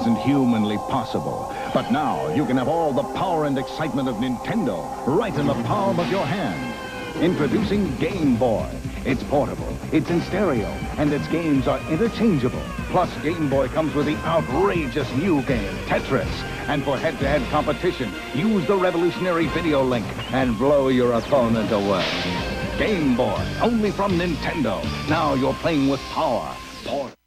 isn't humanly possible. But now you can have all the power and excitement of Nintendo right in the palm of your hand. Introducing Game Boy. It's portable, it's in stereo, and its games are interchangeable. Plus, Game Boy comes with the outrageous new game, Tetris. And for head-to-head competition, use the revolutionary video link and blow your opponent away. Game Boy, only from Nintendo. Now you're playing with power. Port-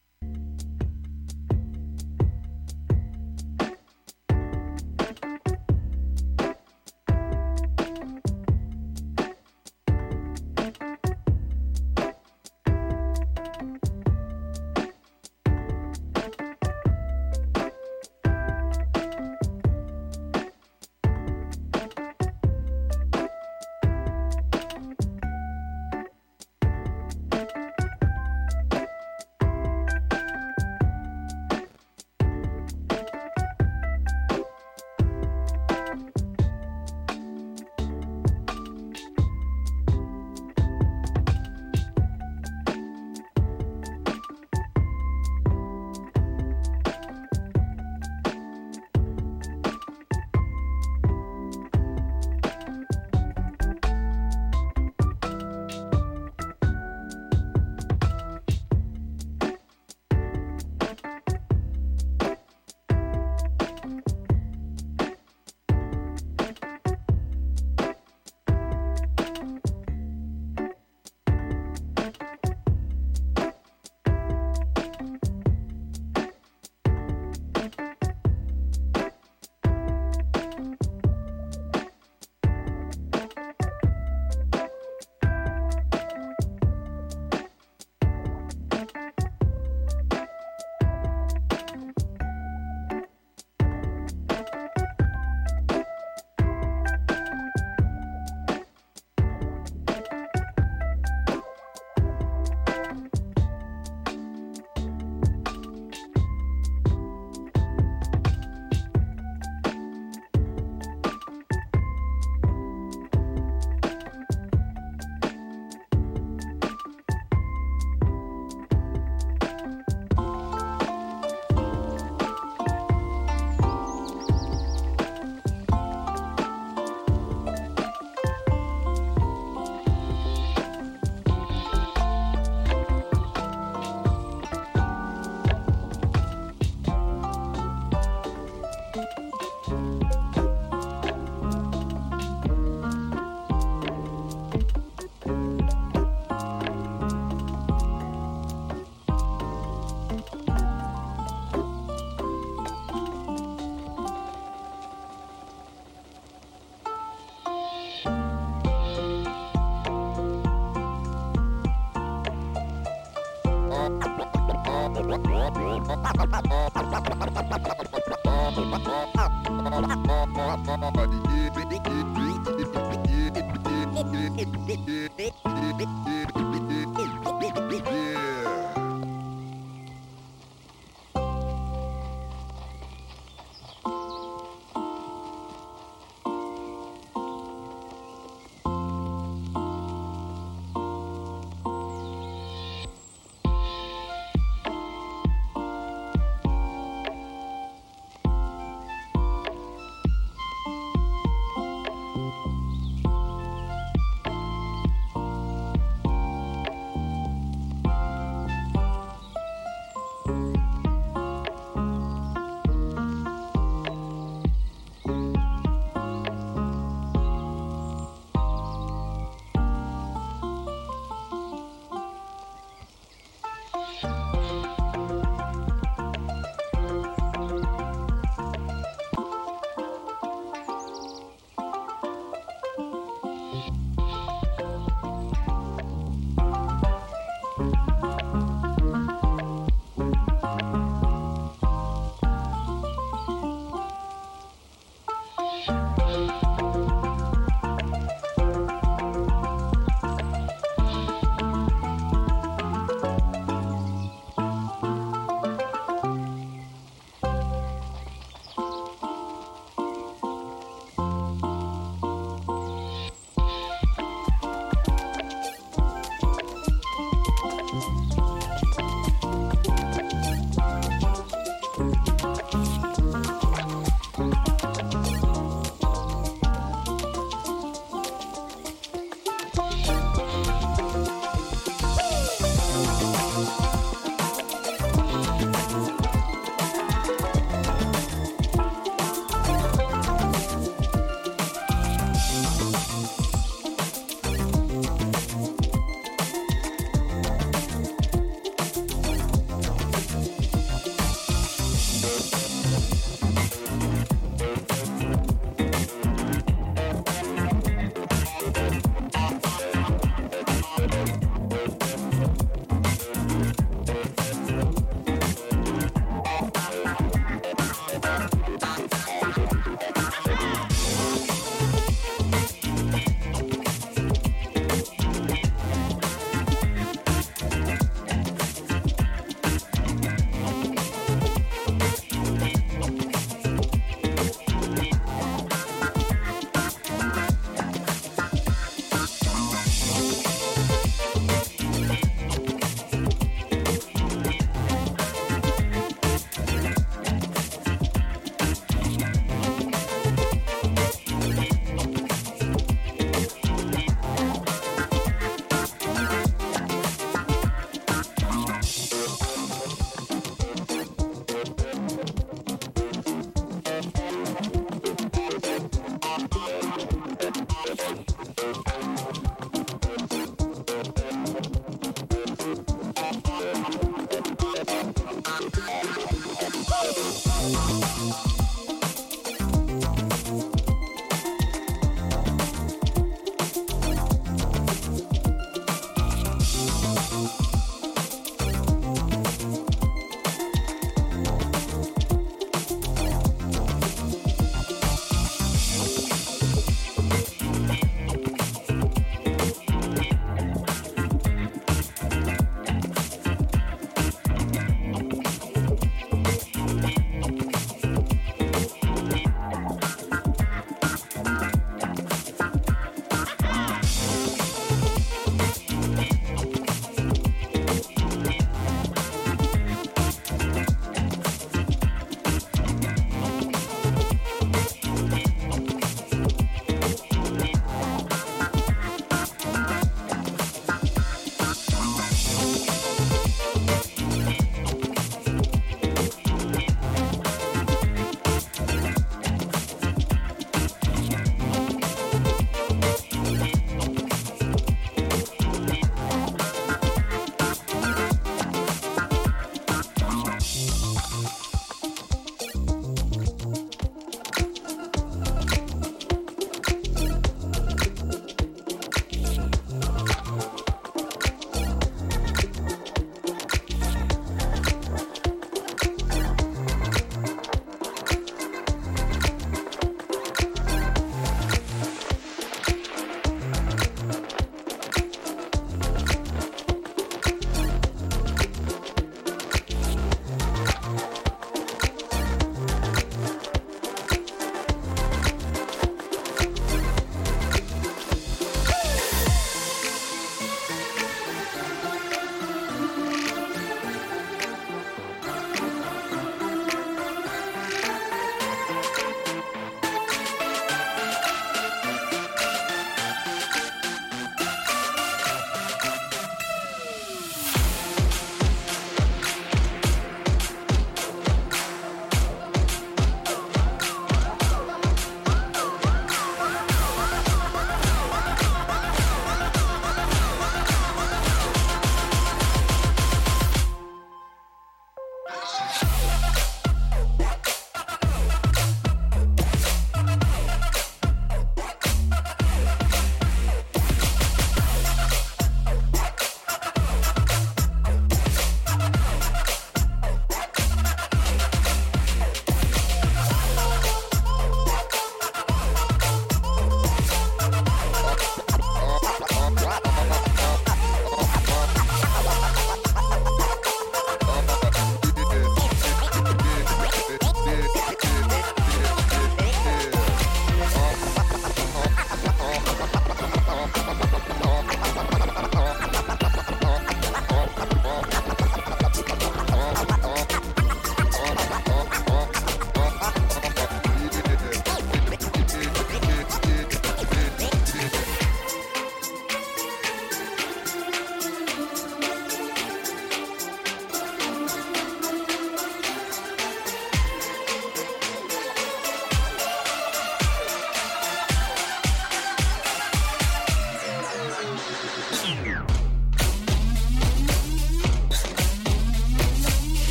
it.